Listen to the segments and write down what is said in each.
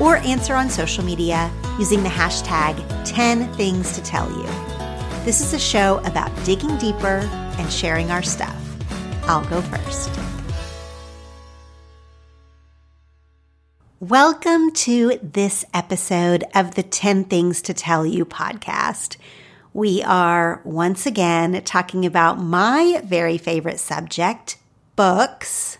or answer on social media using the hashtag 10 things to tell you. This is a show about digging deeper and sharing our stuff. I'll go first. Welcome to this episode of the 10 Things to Tell You podcast. We are once again talking about my very favorite subject, books.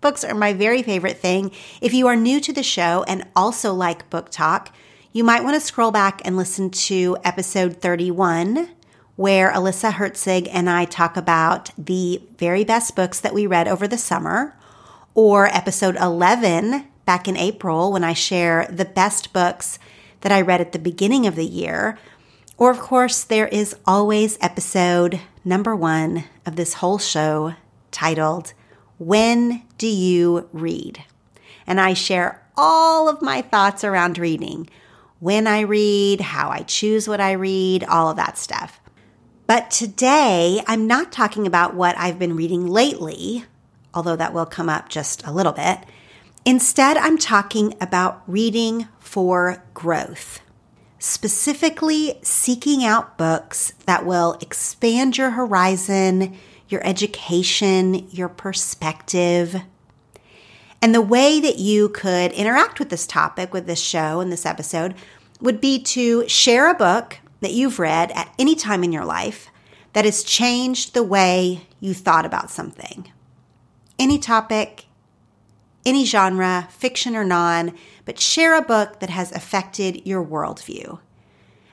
Books are my very favorite thing. If you are new to the show and also like book talk, you might want to scroll back and listen to episode 31, where Alyssa Herzig and I talk about the very best books that we read over the summer, or episode 11 back in April when I share the best books that I read at the beginning of the year. Or, of course, there is always episode number one of this whole show titled when do you read? And I share all of my thoughts around reading when I read, how I choose what I read, all of that stuff. But today, I'm not talking about what I've been reading lately, although that will come up just a little bit. Instead, I'm talking about reading for growth, specifically seeking out books that will expand your horizon your education, your perspective. And the way that you could interact with this topic, with this show and this episode, would be to share a book that you've read at any time in your life that has changed the way you thought about something. Any topic, any genre, fiction or non, but share a book that has affected your worldview.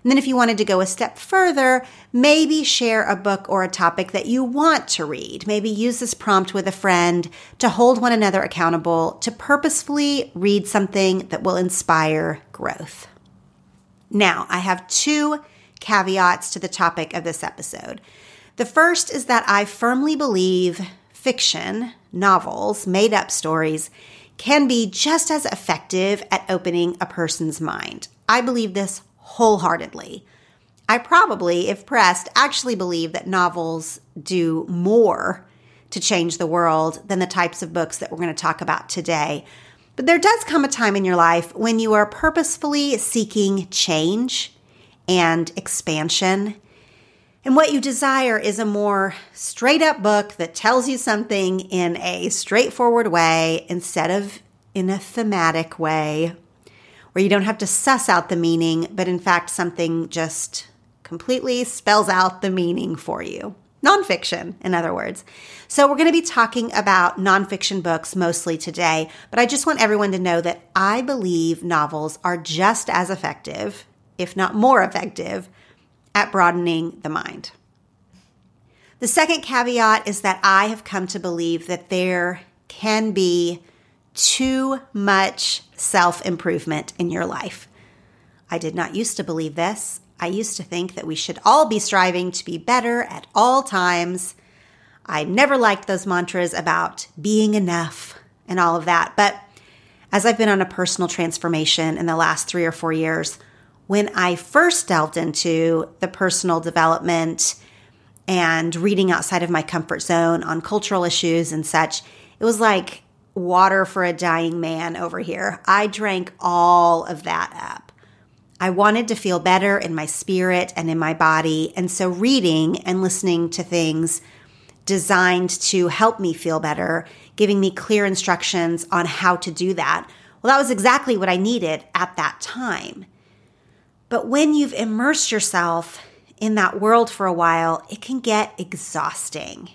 And then, if you wanted to go a step further, maybe share a book or a topic that you want to read. Maybe use this prompt with a friend to hold one another accountable to purposefully read something that will inspire growth. Now, I have two caveats to the topic of this episode. The first is that I firmly believe fiction, novels, made up stories, can be just as effective at opening a person's mind. I believe this wholeheartedly. I probably, if pressed, actually believe that novels do more to change the world than the types of books that we're going to talk about today. But there does come a time in your life when you are purposefully seeking change and expansion. And what you desire is a more straight up book that tells you something in a straightforward way instead of in a thematic way where you don't have to suss out the meaning, but in fact, something just completely spells out the meaning for you. Nonfiction, in other words. So, we're going to be talking about nonfiction books mostly today, but I just want everyone to know that I believe novels are just as effective, if not more effective, at broadening the mind. The second caveat is that I have come to believe that there can be too much self improvement in your life. I did not used to believe this. I used to think that we should all be striving to be better at all times. I never liked those mantras about being enough and all of that. But as I've been on a personal transformation in the last three or four years, when I first delved into the personal development and reading outside of my comfort zone on cultural issues and such, it was like water for a dying man over here. I drank all of that up. I wanted to feel better in my spirit and in my body. And so reading and listening to things designed to help me feel better, giving me clear instructions on how to do that. Well, that was exactly what I needed at that time. But when you've immersed yourself in that world for a while, it can get exhausting.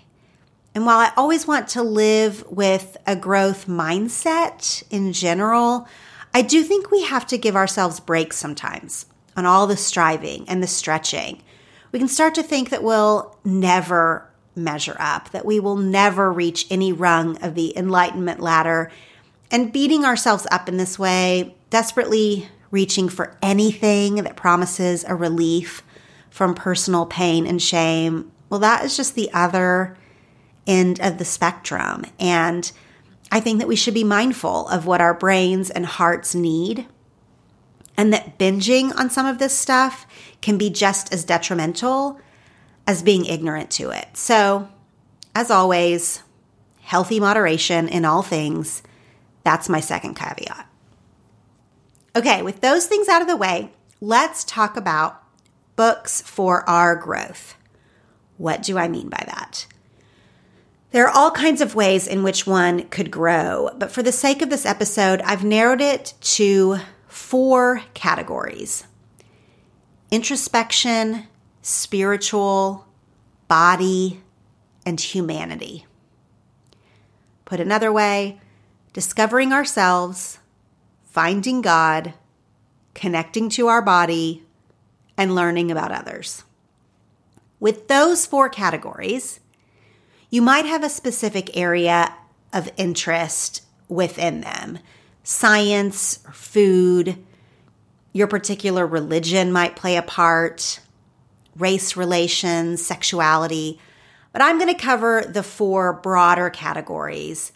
And while I always want to live with a growth mindset in general, I do think we have to give ourselves breaks sometimes on all the striving and the stretching. We can start to think that we'll never measure up, that we will never reach any rung of the enlightenment ladder. And beating ourselves up in this way, desperately reaching for anything that promises a relief from personal pain and shame, well, that is just the other end of the spectrum. And I think that we should be mindful of what our brains and hearts need, and that binging on some of this stuff can be just as detrimental as being ignorant to it. So, as always, healthy moderation in all things. That's my second caveat. Okay, with those things out of the way, let's talk about books for our growth. What do I mean by that? There are all kinds of ways in which one could grow, but for the sake of this episode, I've narrowed it to four categories introspection, spiritual, body, and humanity. Put another way, discovering ourselves, finding God, connecting to our body, and learning about others. With those four categories, you might have a specific area of interest within them science, food, your particular religion might play a part, race relations, sexuality. But I'm going to cover the four broader categories,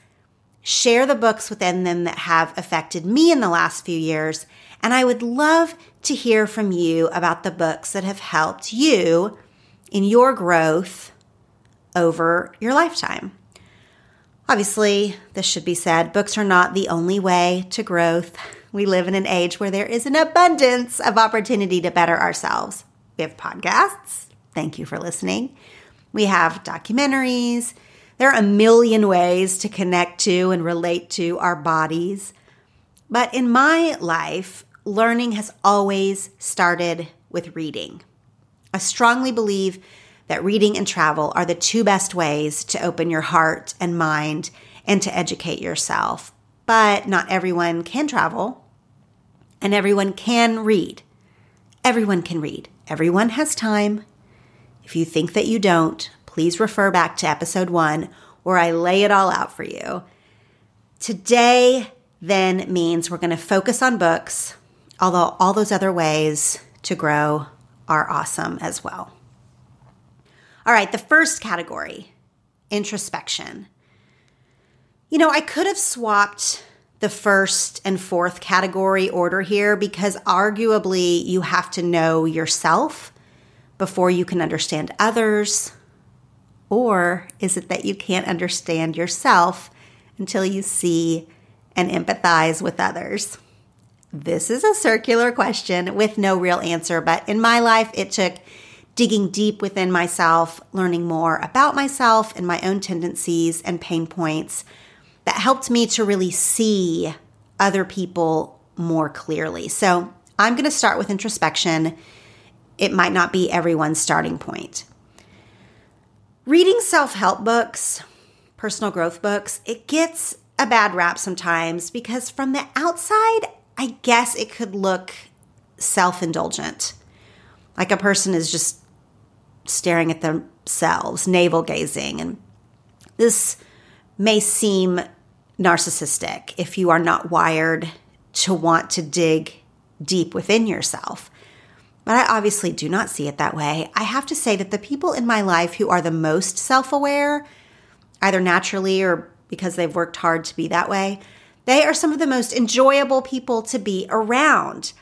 share the books within them that have affected me in the last few years, and I would love to hear from you about the books that have helped you in your growth over your lifetime. Obviously, this should be said books are not the only way to growth. We live in an age where there is an abundance of opportunity to better ourselves. We have podcasts. Thank you for listening. We have documentaries. There are a million ways to connect to and relate to our bodies. But in my life, learning has always started with reading. I strongly believe that reading and travel are the two best ways to open your heart and mind and to educate yourself. But not everyone can travel and everyone can read. Everyone can read. Everyone has time. If you think that you don't, please refer back to episode one where I lay it all out for you. Today then means we're going to focus on books, although all those other ways to grow are awesome as well. All right, the first category introspection. You know, I could have swapped the first and fourth category order here because arguably you have to know yourself before you can understand others. Or is it that you can't understand yourself until you see and empathize with others? This is a circular question with no real answer, but in my life, it took digging deep within myself, learning more about myself and my own tendencies and pain points that helped me to really see other people more clearly. So I'm going to start with introspection. It might not be everyone's starting point. Reading self help books, personal growth books, it gets a bad rap sometimes because from the outside, I guess it could look self indulgent. Like a person is just staring at themselves, navel gazing. And this may seem narcissistic if you are not wired to want to dig deep within yourself. But I obviously do not see it that way. I have to say that the people in my life who are the most self aware, either naturally or because they've worked hard to be that way, they are some of the most enjoyable people to be around.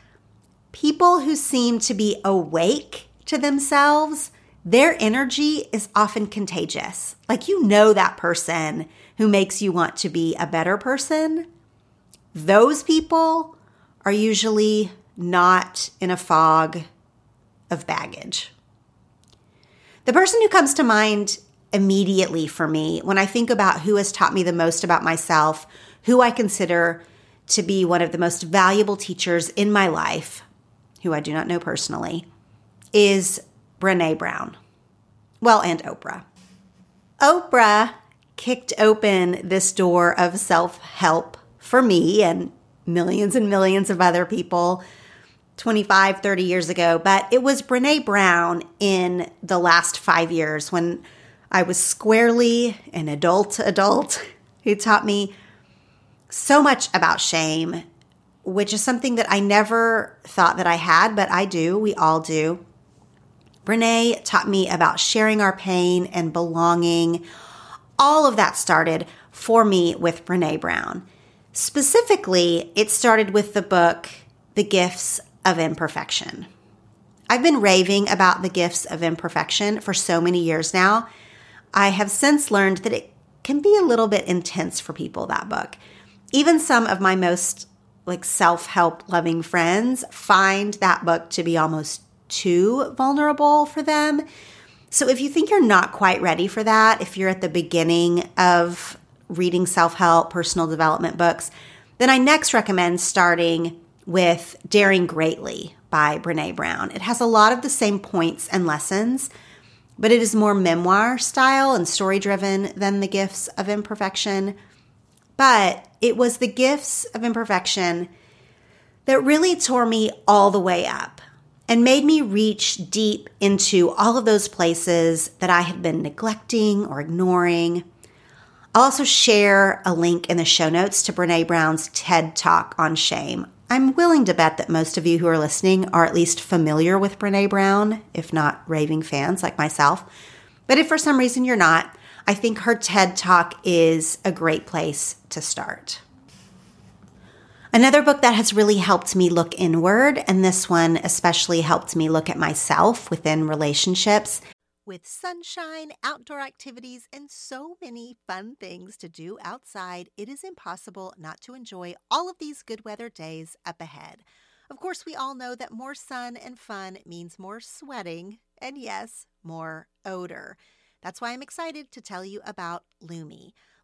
People who seem to be awake to themselves their energy is often contagious. Like you know that person who makes you want to be a better person. Those people are usually not in a fog of baggage. The person who comes to mind immediately for me when I think about who has taught me the most about myself, who I consider to be one of the most valuable teachers in my life, who I do not know personally, is Brene Brown. Well, and Oprah. Oprah kicked open this door of self help for me and millions and millions of other people 25, 30 years ago. But it was Brene Brown in the last five years when I was squarely an adult adult who taught me so much about shame, which is something that I never thought that I had, but I do. We all do. Brene taught me about sharing our pain and belonging. All of that started for me with Brene Brown. Specifically, it started with the book, The Gifts of Imperfection. I've been raving about the gifts of imperfection for so many years now. I have since learned that it can be a little bit intense for people, that book. Even some of my most like self-help loving friends find that book to be almost too vulnerable for them. So if you think you're not quite ready for that, if you're at the beginning of reading self help, personal development books, then I next recommend starting with Daring Greatly by Brene Brown. It has a lot of the same points and lessons, but it is more memoir style and story driven than The Gifts of Imperfection. But it was The Gifts of Imperfection that really tore me all the way up and made me reach deep into all of those places that I had been neglecting or ignoring. I'll also share a link in the show notes to Brene Brown's TED Talk on shame. I'm willing to bet that most of you who are listening are at least familiar with Brene Brown, if not raving fans like myself. But if for some reason you're not, I think her TED Talk is a great place to start. Another book that has really helped me look inward, and this one especially helped me look at myself within relationships. With sunshine, outdoor activities, and so many fun things to do outside, it is impossible not to enjoy all of these good weather days up ahead. Of course, we all know that more sun and fun means more sweating, and yes, more odor. That's why I'm excited to tell you about Lume.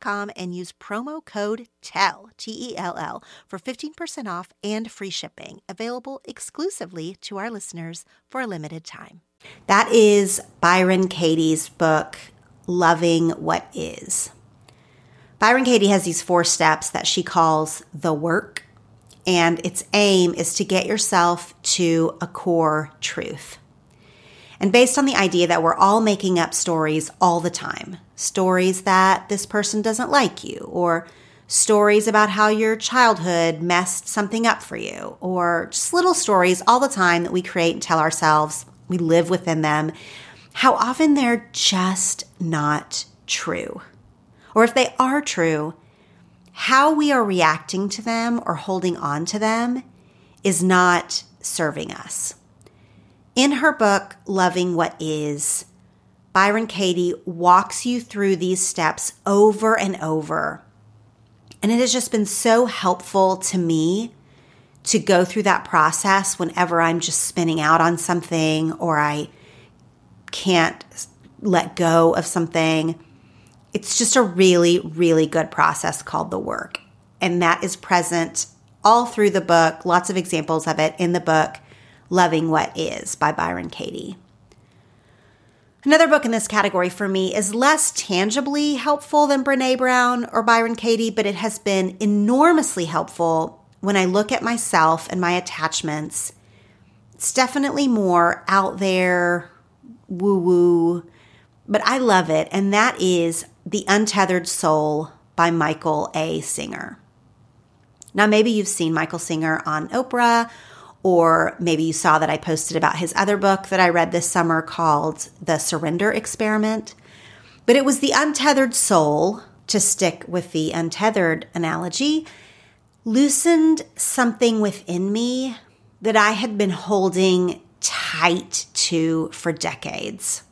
Com and use promo code TELL, T E L L, for 15% off and free shipping, available exclusively to our listeners for a limited time. That is Byron Katie's book, Loving What Is. Byron Katie has these four steps that she calls the work, and its aim is to get yourself to a core truth. And based on the idea that we're all making up stories all the time stories that this person doesn't like you, or stories about how your childhood messed something up for you, or just little stories all the time that we create and tell ourselves, we live within them, how often they're just not true. Or if they are true, how we are reacting to them or holding on to them is not serving us. In her book, Loving What Is, Byron Katie walks you through these steps over and over. And it has just been so helpful to me to go through that process whenever I'm just spinning out on something or I can't let go of something it's just a really, really good process called the work. And that is present all through the book, lots of examples of it in the book, Loving What Is by Byron Katie. Another book in this category for me is less tangibly helpful than Brene Brown or Byron Katie, but it has been enormously helpful when I look at myself and my attachments. It's definitely more out there, woo woo, but I love it. And that is The Untethered Soul by Michael A. Singer. Now, maybe you've seen Michael Singer on Oprah, or maybe you saw that I posted about his other book that I read this summer called The Surrender Experiment. But it was the untethered soul, to stick with the untethered analogy, loosened something within me that I had been holding tight to for decades.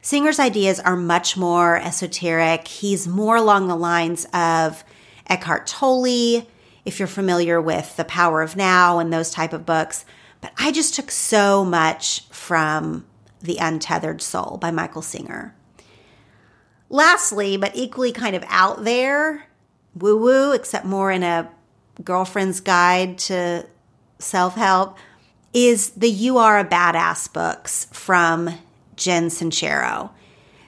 Singer's ideas are much more esoteric. He's more along the lines of Eckhart Tolle, if you're familiar with The Power of Now and those type of books. But I just took so much from The Untethered Soul by Michael Singer. Lastly, but equally kind of out there, woo woo, except more in a girlfriend's guide to self help, is the You Are a Badass books from Jen Sincero.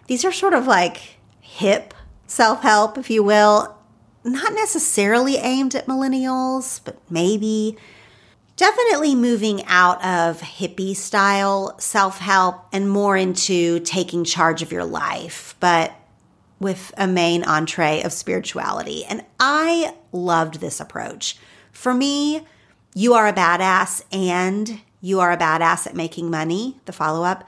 These are sort of like hip self help, if you will, not necessarily aimed at millennials, but maybe. Definitely moving out of hippie style self help and more into taking charge of your life, but with a main entree of spirituality. And I loved this approach. For me, you are a badass and you are a badass at making money, the follow up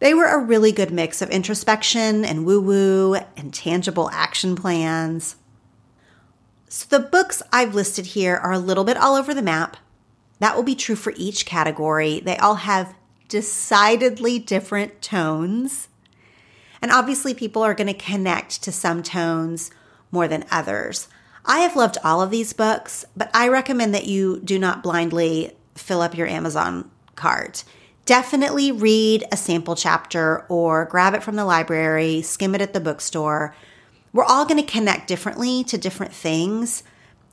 they were a really good mix of introspection and woo woo and tangible action plans. So, the books I've listed here are a little bit all over the map. That will be true for each category. They all have decidedly different tones. And obviously, people are going to connect to some tones more than others. I have loved all of these books, but I recommend that you do not blindly fill up your Amazon cart definitely read a sample chapter or grab it from the library, skim it at the bookstore. We're all going to connect differently to different things,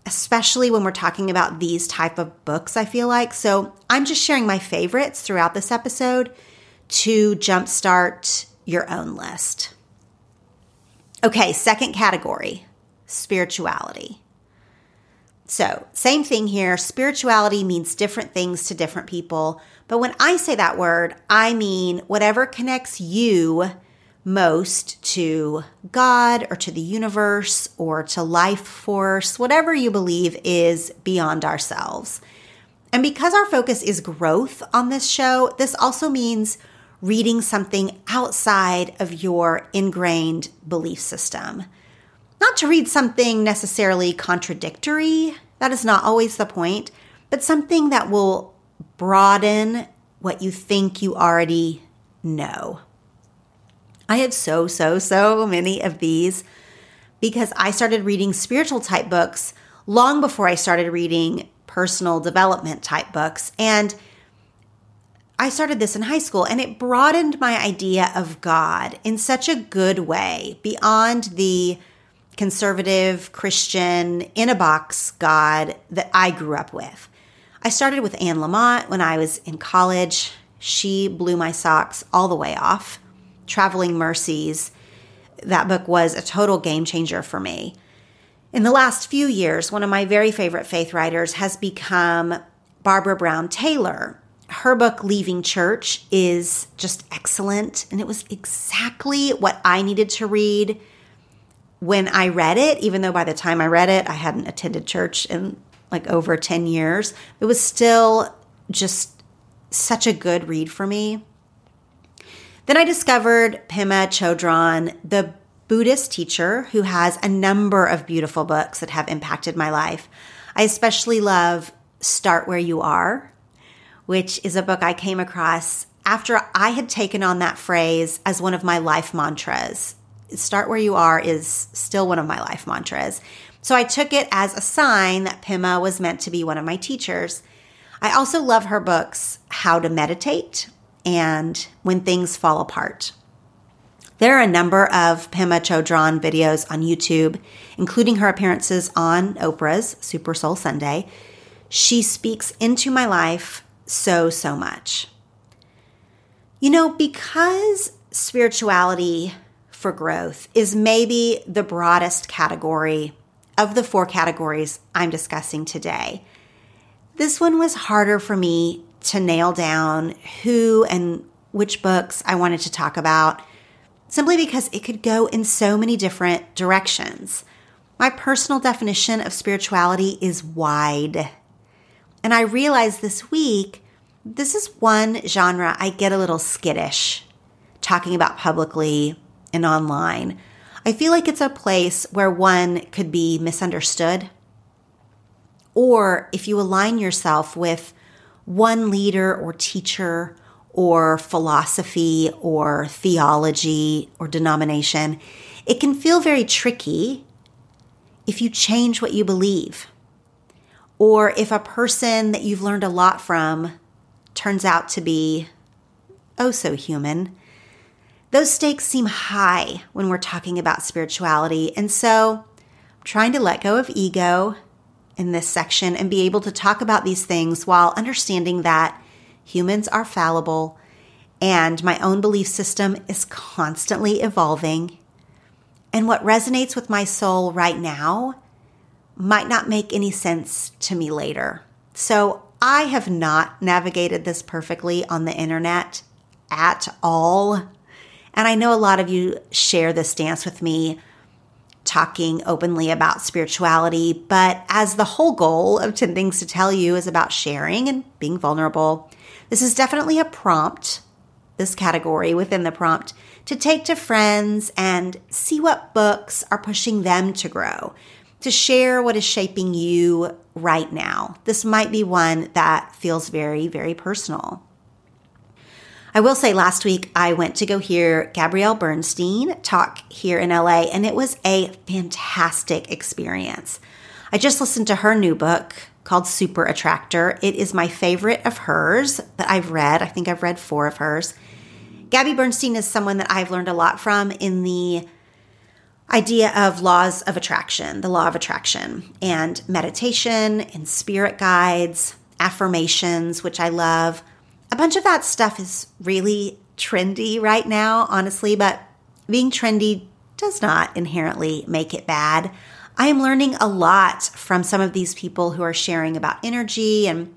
especially when we're talking about these type of books, I feel like. So, I'm just sharing my favorites throughout this episode to jumpstart your own list. Okay, second category, spirituality. So, same thing here. Spirituality means different things to different people. But when I say that word, I mean whatever connects you most to God or to the universe or to life force, whatever you believe is beyond ourselves. And because our focus is growth on this show, this also means reading something outside of your ingrained belief system. Not to read something necessarily contradictory, that is not always the point, but something that will broaden what you think you already know. I have so, so, so many of these because I started reading spiritual type books long before I started reading personal development type books. And I started this in high school and it broadened my idea of God in such a good way beyond the conservative Christian in a box God that I grew up with. I started with Anne Lamott when I was in college. She blew my socks all the way off. Traveling Mercies, that book was a total game changer for me. In the last few years, one of my very favorite faith writers has become Barbara Brown Taylor. Her book, Leaving Church, is just excellent. And it was exactly what I needed to read when I read it, even though by the time I read it, I hadn't attended church in like over 10 years, it was still just such a good read for me. Then I discovered Pema Chodron, the Buddhist teacher who has a number of beautiful books that have impacted my life. I especially love Start Where You Are, which is a book I came across after I had taken on that phrase as one of my life mantras start where you are is still one of my life mantras. So I took it as a sign that Pema was meant to be one of my teachers. I also love her books, How to Meditate and When Things Fall Apart. There are a number of Pema Chodron videos on YouTube, including her appearances on Oprah's Super Soul Sunday. She speaks into my life so, so much. You know, because spirituality for growth is maybe the broadest category of the four categories I'm discussing today. This one was harder for me to nail down who and which books I wanted to talk about, simply because it could go in so many different directions. My personal definition of spirituality is wide. And I realized this week this is one genre I get a little skittish talking about publicly and online. I feel like it's a place where one could be misunderstood. Or if you align yourself with one leader or teacher or philosophy or theology or denomination, it can feel very tricky if you change what you believe. Or if a person that you've learned a lot from turns out to be oh so human those stakes seem high when we're talking about spirituality. And so I'm trying to let go of ego in this section and be able to talk about these things while understanding that humans are fallible and my own belief system is constantly evolving. And what resonates with my soul right now might not make any sense to me later. So I have not navigated this perfectly on the internet at all. And I know a lot of you share this stance with me, talking openly about spirituality. But as the whole goal of 10 Things to Tell You is about sharing and being vulnerable, this is definitely a prompt, this category within the prompt, to take to friends and see what books are pushing them to grow, to share what is shaping you right now. This might be one that feels very, very personal. I will say last week I went to go hear Gabrielle Bernstein talk here in LA, and it was a fantastic experience. I just listened to her new book, called Super Attractor. It is my favorite of hers that I've read. I think I've read four of hers. Gabby Bernstein is someone that I've learned a lot from in the idea of laws of attraction, the law of attraction, and meditation and spirit guides, affirmations, which I love. A bunch of that stuff is really trendy right now, honestly, but being trendy does not inherently make it bad. I am learning a lot from some of these people who are sharing about energy and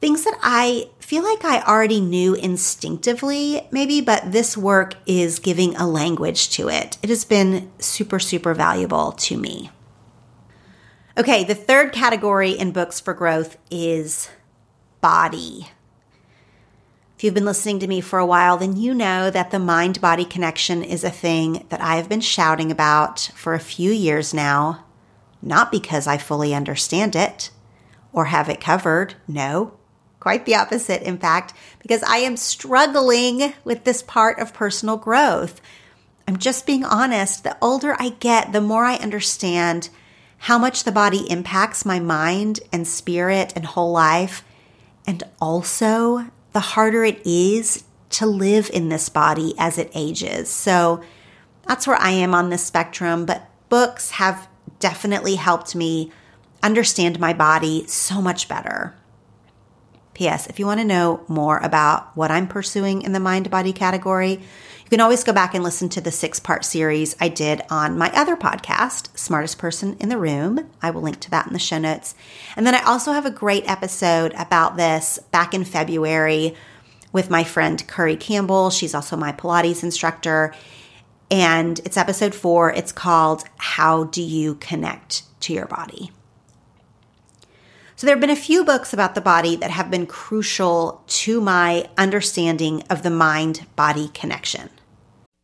things that I feel like I already knew instinctively, maybe, but this work is giving a language to it. It has been super, super valuable to me. Okay, the third category in books for growth is body. You've been listening to me for a while, then you know that the mind body connection is a thing that I have been shouting about for a few years now. Not because I fully understand it or have it covered. No, quite the opposite, in fact, because I am struggling with this part of personal growth. I'm just being honest. The older I get, the more I understand how much the body impacts my mind and spirit and whole life, and also the harder it is to live in this body as it ages. So that's where I am on this spectrum. But books have definitely helped me understand my body so much better. P.S. If you want to know more about what I'm pursuing in the mind body category, you can always go back and listen to the six part series I did on my other podcast, Smartest Person in the Room. I will link to that in the show notes. And then I also have a great episode about this back in February with my friend Curry Campbell. She's also my Pilates instructor. And it's episode four. It's called How Do You Connect to Your Body? So, there have been a few books about the body that have been crucial to my understanding of the mind body connection.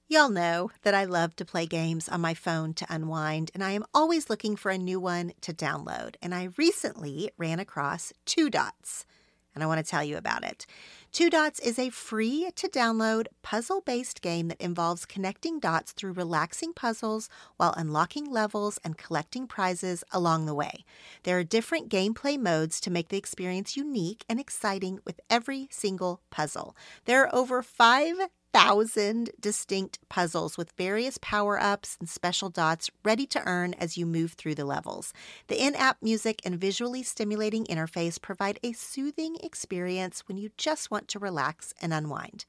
Y'all know that I love to play games on my phone to unwind, and I am always looking for a new one to download. And I recently ran across Two Dots, and I want to tell you about it. Two Dots is a free to download puzzle based game that involves connecting dots through relaxing puzzles while unlocking levels and collecting prizes along the way. There are different gameplay modes to make the experience unique and exciting with every single puzzle. There are over five thousand distinct puzzles with various power ups and special dots ready to earn as you move through the levels. The in app music and visually stimulating interface provide a soothing experience when you just want to relax and unwind.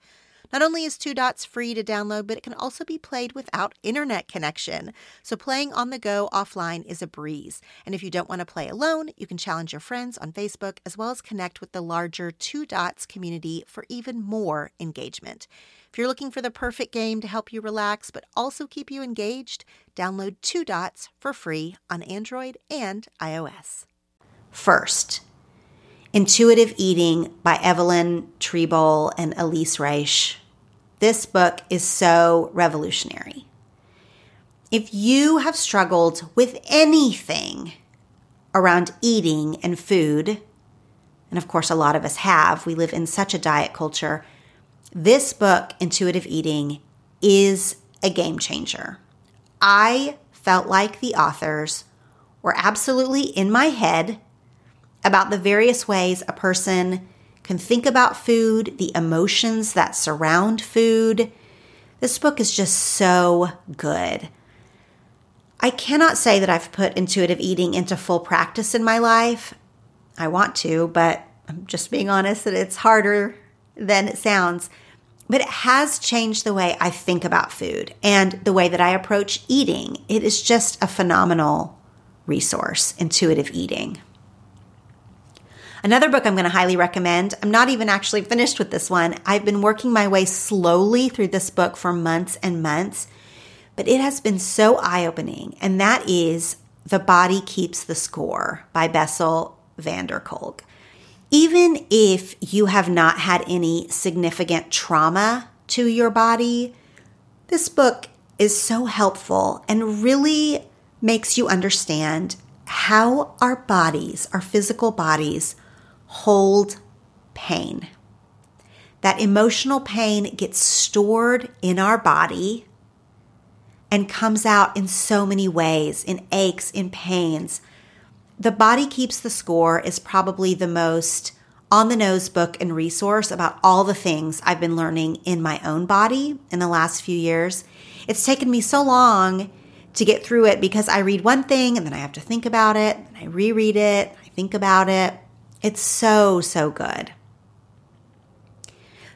Not only is Two Dots free to download, but it can also be played without internet connection. So playing on the go offline is a breeze. And if you don't want to play alone, you can challenge your friends on Facebook as well as connect with the larger Two Dots community for even more engagement. If you're looking for the perfect game to help you relax but also keep you engaged, download Two Dots for free on Android and iOS. First, Intuitive Eating by Evelyn Tribole and Elyse Resch. This book is so revolutionary. If you have struggled with anything around eating and food, and of course, a lot of us have, we live in such a diet culture this book, Intuitive Eating, is a game changer. I felt like the authors were absolutely in my head about the various ways a person can think about food, the emotions that surround food. This book is just so good. I cannot say that I've put intuitive eating into full practice in my life. I want to, but I'm just being honest that it's harder than it sounds. But it has changed the way I think about food and the way that I approach eating. It is just a phenomenal resource, intuitive eating. Another book I'm going to highly recommend. I'm not even actually finished with this one. I've been working my way slowly through this book for months and months, but it has been so eye opening. And that is The Body Keeps the Score by Bessel van der Kolk even if you have not had any significant trauma to your body, this book is so helpful and really makes you understand how our bodies, our physical bodies, hold pain. That emotional pain gets stored in our body and comes out in so many ways in aches, in pains, The Body Keeps the Score is probably the most on the nose book and resource about all the things I've been learning in my own body in the last few years. It's taken me so long to get through it because I read one thing and then I have to think about it, and I reread it, I think about it. It's so, so good.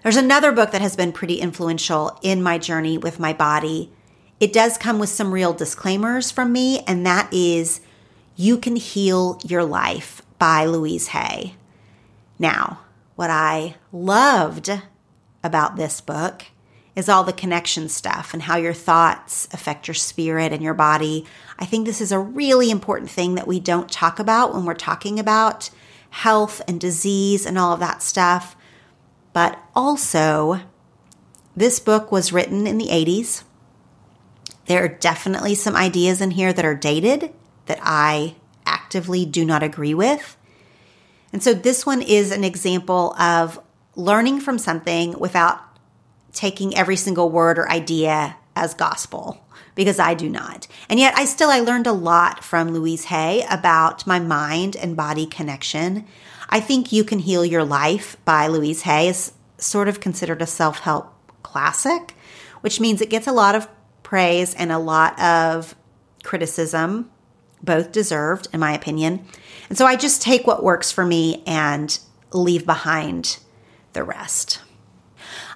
There's another book that has been pretty influential in my journey with my body. It does come with some real disclaimers from me, and that is You Can Heal Your Life by Louise Hay. Now, what I loved about this book is all the connection stuff and how your thoughts affect your spirit and your body. I think this is a really important thing that we don't talk about when we're talking about health and disease and all of that stuff. But also, this book was written in the 80s. There are definitely some ideas in here that are dated that I actively do not agree with. And so this one is an example of learning from something without taking every single word or idea as gospel because I do not. And yet I still I learned a lot from Louise Hay about my mind and body connection. I think You Can Heal Your Life by Louise Hay is sort of considered a self-help classic, which means it gets a lot of praise and a lot of criticism, both deserved in my opinion. And so I just take what works for me and leave behind the rest.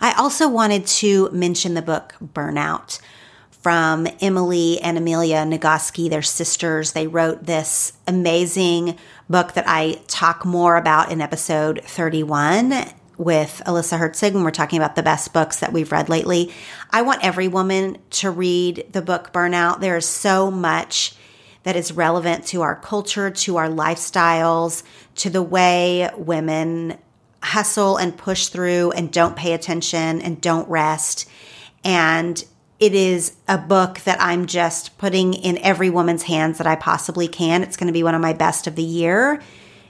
I also wanted to mention the book Burnout from Emily and Amelia Nagoski, their sisters. They wrote this amazing book that I talk more about in episode 31 with Alyssa Herzig when we're talking about the best books that we've read lately. I want every woman to read the book Burnout. There is so much that is relevant to our culture, to our lifestyles, to the way women hustle and push through and don't pay attention and don't rest. And it is a book that I'm just putting in every woman's hands that I possibly can. It's going to be one of my best of the year.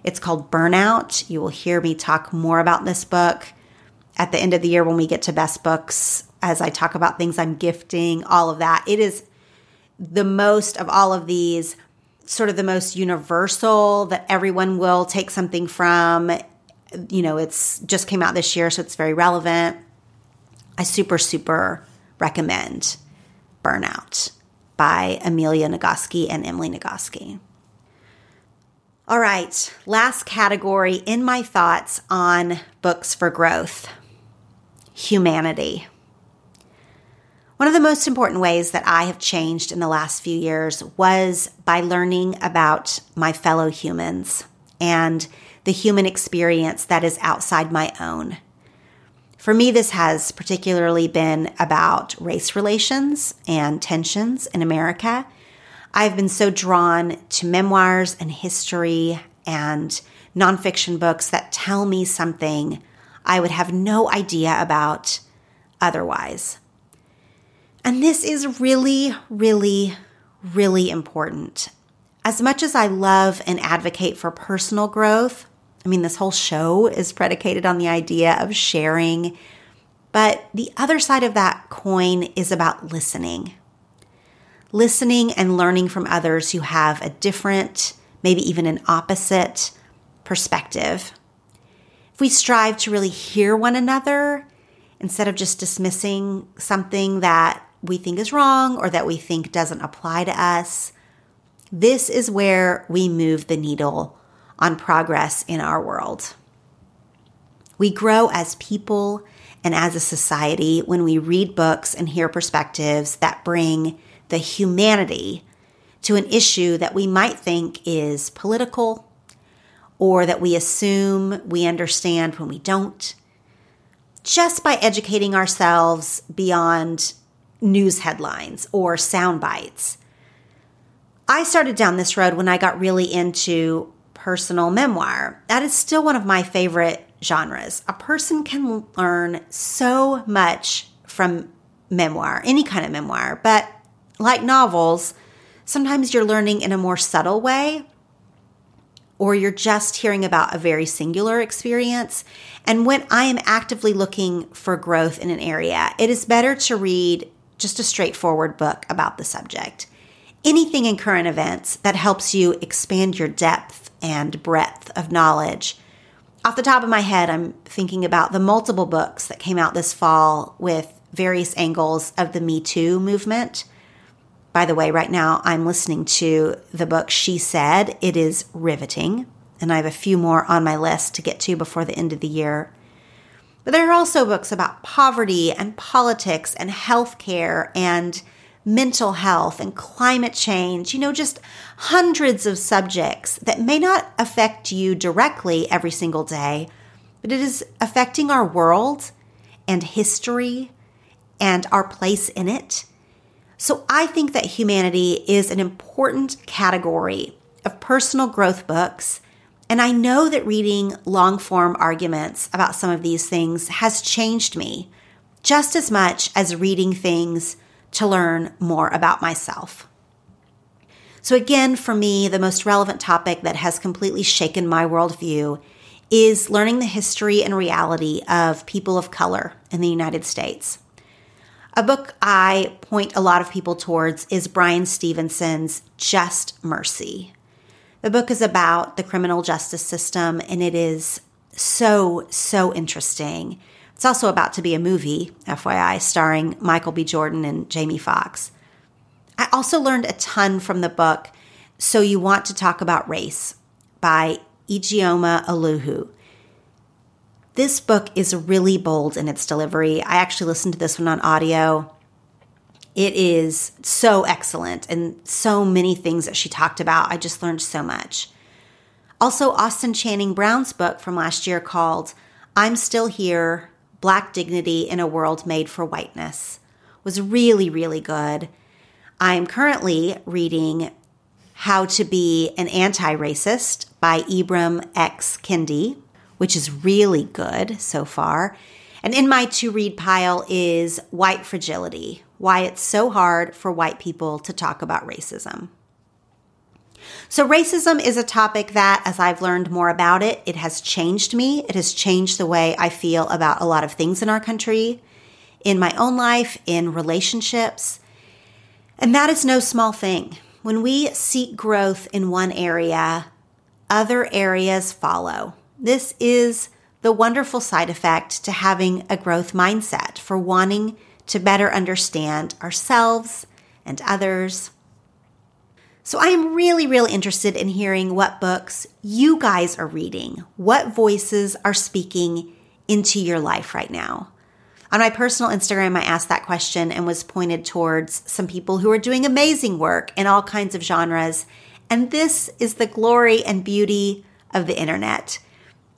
It's called Burnout. You will hear me talk more about this book at the end of the year when we get to best books as I talk about things I'm gifting, all of that. It is the most of all of these sort of the most universal that everyone will take something from. You know, it's just came out this year, so it's very relevant. I super, super recommend Burnout by Amelia Nagoski and Emily Nagoski. All right, last category in my thoughts on books for growth humanity. One of the most important ways that I have changed in the last few years was by learning about my fellow humans and the human experience that is outside my own. For me, this has particularly been about race relations and tensions in America. I've been so drawn to memoirs and history and nonfiction books that tell me something I would have no idea about otherwise. And this is really, really, really important. As much as I love and advocate for personal growth, I mean, this whole show is predicated on the idea of sharing. But the other side of that coin is about listening. Listening and learning from others who have a different, maybe even an opposite perspective. If we strive to really hear one another instead of just dismissing something that we think is wrong or that we think doesn't apply to us. This is where we move the needle on progress in our world. We grow as people and as a society when we read books and hear perspectives that bring the humanity to an issue that we might think is political or that we assume we understand when we don't. Just by educating ourselves beyond news headlines or sound bites. I started down this road when I got really into personal memoir. That is still one of my favorite genres. A person can learn so much from memoir, any kind of memoir, but like novels, sometimes you're learning in a more subtle way or you're just hearing about a very singular experience. And when I am actively looking for growth in an area, it is better to read just a straightforward book about the subject. anything in current events that helps you expand your depth and breadth of knowledge. Off the top of my head, I'm thinking about the multiple books that came out this fall with various angles of the Me Too movement. By the way, right now I'm listening to the book She Said. It is riveting, and I have a few more on my list to get to before the end of the year. But there are also books about poverty and politics and healthcare and mental health and climate change, you know, just hundreds of subjects that may not affect you directly every single day, but it is affecting our world and history and our place in it. So I think that humanity is an important category of personal growth books. And I know that reading long form arguments about some of these things has changed me just as much as reading things to learn more about myself. So, again, for me, the most relevant topic that has completely shaken my worldview is learning the history and reality of people of color in the United States. A book I point a lot of people towards is Bryan Stevenson's Just Mercy. The book is about the criminal justice system and it is so, so interesting. It's also about to be a movie, FYI, starring Michael B. Jordan and Jamie Foxx. I also learned a ton from the book So You Want to Talk About Race by Ijeoma Oluo. This book is really bold in its delivery. I actually listened to this one on audio. It is so excellent and so many things that she talked about. I just learned so much. Also, Austin Channing Brown's book from last year called I'm Still Here Black Dignity in a World Made for Whiteness was really, really good. I'm currently reading How to Be an Anti Racist by Ibram X. Kendi, which is really good so far. And in my to read pile is White Fragility Why It's So Hard for White People to Talk About Racism. So, racism is a topic that, as I've learned more about it, it has changed me. It has changed the way I feel about a lot of things in our country, in my own life, in relationships. And that is no small thing. When we seek growth in one area, other areas follow. This is the wonderful side effect to having a growth mindset, for wanting to better understand ourselves and others so I am really, really interested in hearing what books you guys are reading, what voices are speaking into your life right now. On my personal Instagram, I asked that question and was pointed towards some people who are doing amazing work in all kinds of genres. And this is the glory and beauty of the internet.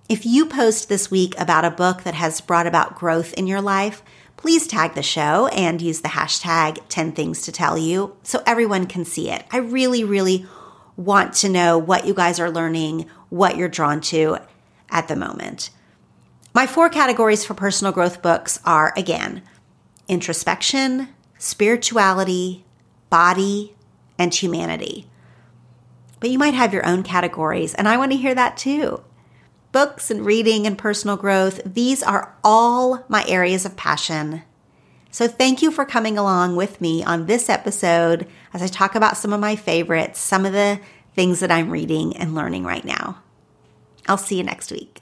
If you post this week about a book that has brought about growth in your life, please tag the show and use the hashtag 10 things to tell you so everyone can see it. I really, really want to know what you guys are learning, what you're drawn to at the moment. My four categories for personal growth books are again, introspection, spirituality, body, and humanity. But you might have your own categories, and I want to hear that too books and reading and personal growth, these are all my areas of passion. So thank you for coming along with me on this episode as I talk about some of my favorites, some of the things that I'm reading and learning right now. I'll see you next week.